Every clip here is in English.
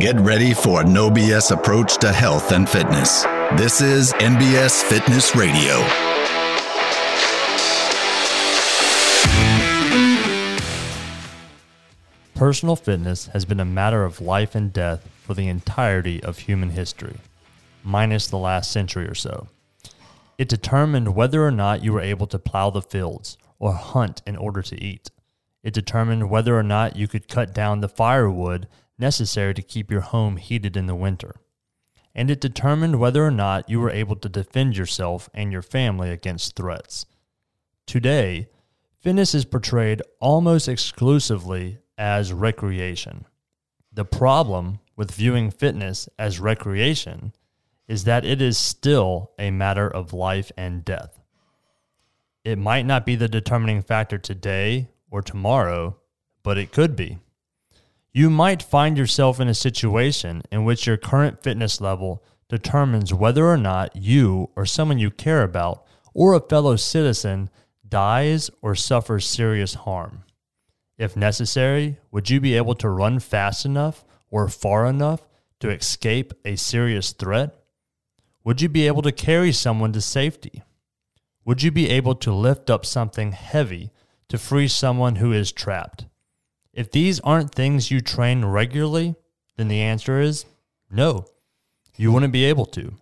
Get ready for a no BS approach to health and fitness. This is NBS Fitness Radio. Personal fitness has been a matter of life and death for the entirety of human history, minus the last century or so. It determined whether or not you were able to plow the fields or hunt in order to eat. It determined whether or not you could cut down the firewood necessary to keep your home heated in the winter. And it determined whether or not you were able to defend yourself and your family against threats. Today, fitness is portrayed almost exclusively as recreation. The problem with viewing fitness as recreation is that it is still a matter of life and death. It might not be the determining factor today or tomorrow, but it could be. You might find yourself in a situation in which your current fitness level determines whether or not you or someone you care about or a fellow citizen dies or suffers serious harm. If necessary, would you be able to run fast enough or far enough to escape a serious threat? Would you be able to carry someone to safety? Would you be able to lift up something heavy to free someone who is trapped? If these aren't things you train regularly, then the answer is no, you wouldn't be able to.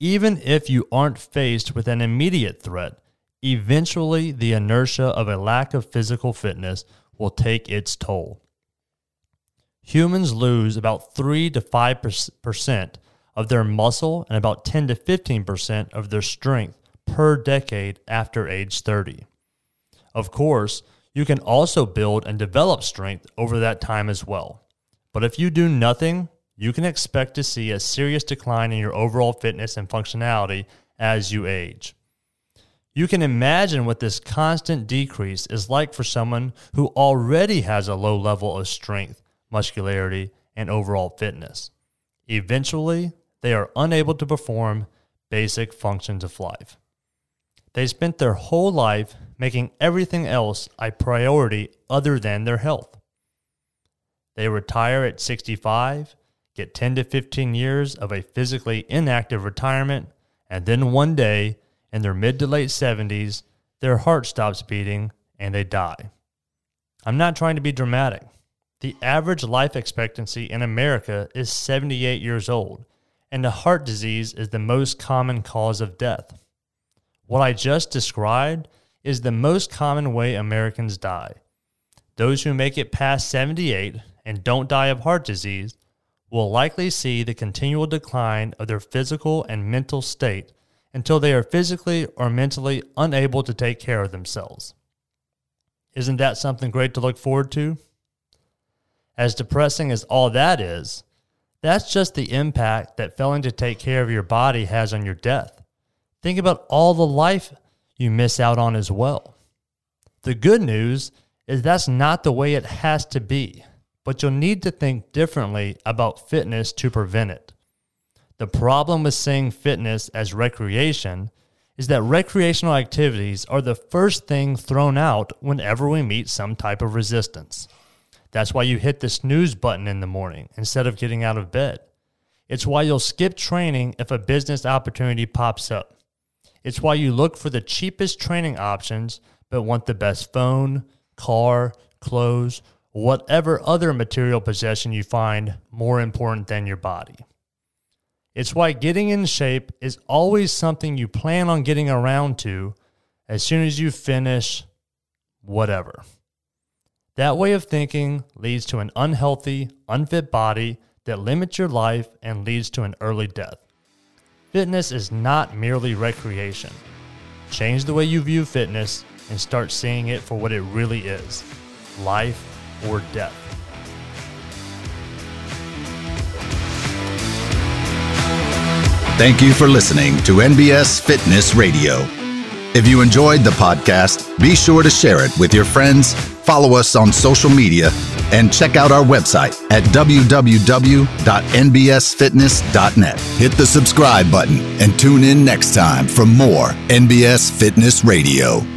Even if you aren't faced with an immediate threat, eventually the inertia of a lack of physical fitness will take its toll. Humans lose about 3 to 5% of their muscle and about 10 to 15% of their strength per decade after age 30. Of course, you can also build and develop strength over that time as well. But if you do nothing, you can expect to see a serious decline in your overall fitness and functionality as you age. You can imagine what this constant decrease is like for someone who already has a low level of strength, muscularity, and overall fitness. Eventually, they are unable to perform basic functions of life. They spent their whole life making everything else a priority other than their health. They retire at 65, get 10 to 15 years of a physically inactive retirement, and then one day in their mid to late 70s, their heart stops beating and they die. I'm not trying to be dramatic. The average life expectancy in America is 78 years old, and the heart disease is the most common cause of death. What I just described is the most common way Americans die. Those who make it past 78 and don't die of heart disease will likely see the continual decline of their physical and mental state until they are physically or mentally unable to take care of themselves. Isn't that something great to look forward to? As depressing as all that is, that's just the impact that failing to take care of your body has on your death. Think about all the life you miss out on as well. The good news is that's not the way it has to be, but you'll need to think differently about fitness to prevent it. The problem with seeing fitness as recreation is that recreational activities are the first thing thrown out whenever we meet some type of resistance. That's why you hit the snooze button in the morning instead of getting out of bed. It's why you'll skip training if a business opportunity pops up. It's why you look for the cheapest training options but want the best phone, car, clothes, whatever other material possession you find more important than your body. It's why getting in shape is always something you plan on getting around to as soon as you finish whatever. That way of thinking leads to an unhealthy, unfit body that limits your life and leads to an early death. Fitness is not merely recreation. Change the way you view fitness and start seeing it for what it really is life or death. Thank you for listening to NBS Fitness Radio. If you enjoyed the podcast, be sure to share it with your friends, follow us on social media, and check out our website at www.nbsfitness.net. Hit the subscribe button and tune in next time for more NBS Fitness Radio.